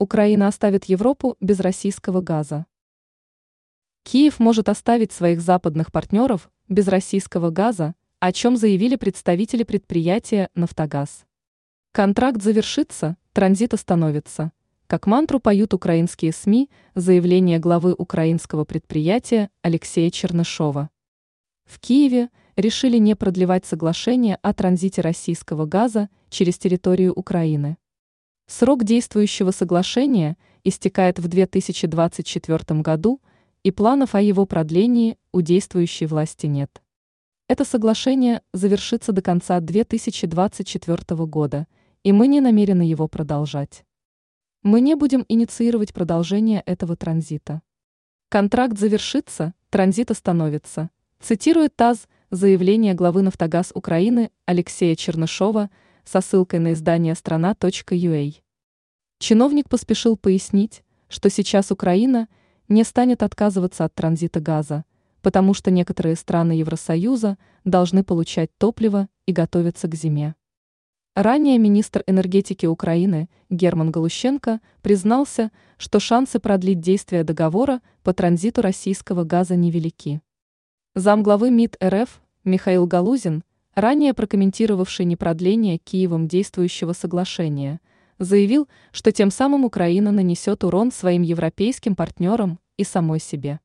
Украина оставит Европу без российского газа. Киев может оставить своих западных партнеров без российского газа, о чем заявили представители предприятия «Нафтогаз». Контракт завершится, транзит остановится. Как мантру поют украинские СМИ заявление главы украинского предприятия Алексея Чернышова. В Киеве решили не продлевать соглашение о транзите российского газа через территорию Украины. Срок действующего соглашения истекает в 2024 году, и планов о его продлении у действующей власти нет. Это соглашение завершится до конца 2024 года, и мы не намерены его продолжать. Мы не будем инициировать продолжение этого транзита. Контракт завершится, транзит остановится, цитирует ТАСС заявление главы «Нафтогаз Украины» Алексея Чернышова – со ссылкой на издание страна.ua. Чиновник поспешил пояснить, что сейчас Украина не станет отказываться от транзита газа, потому что некоторые страны Евросоюза должны получать топливо и готовиться к зиме. Ранее министр энергетики Украины Герман Галущенко признался, что шансы продлить действие договора по транзиту российского газа невелики. Замглавы МИД РФ Михаил Галузин ранее прокомментировавший непродление Киевом действующего соглашения, заявил, что тем самым Украина нанесет урон своим европейским партнерам и самой себе.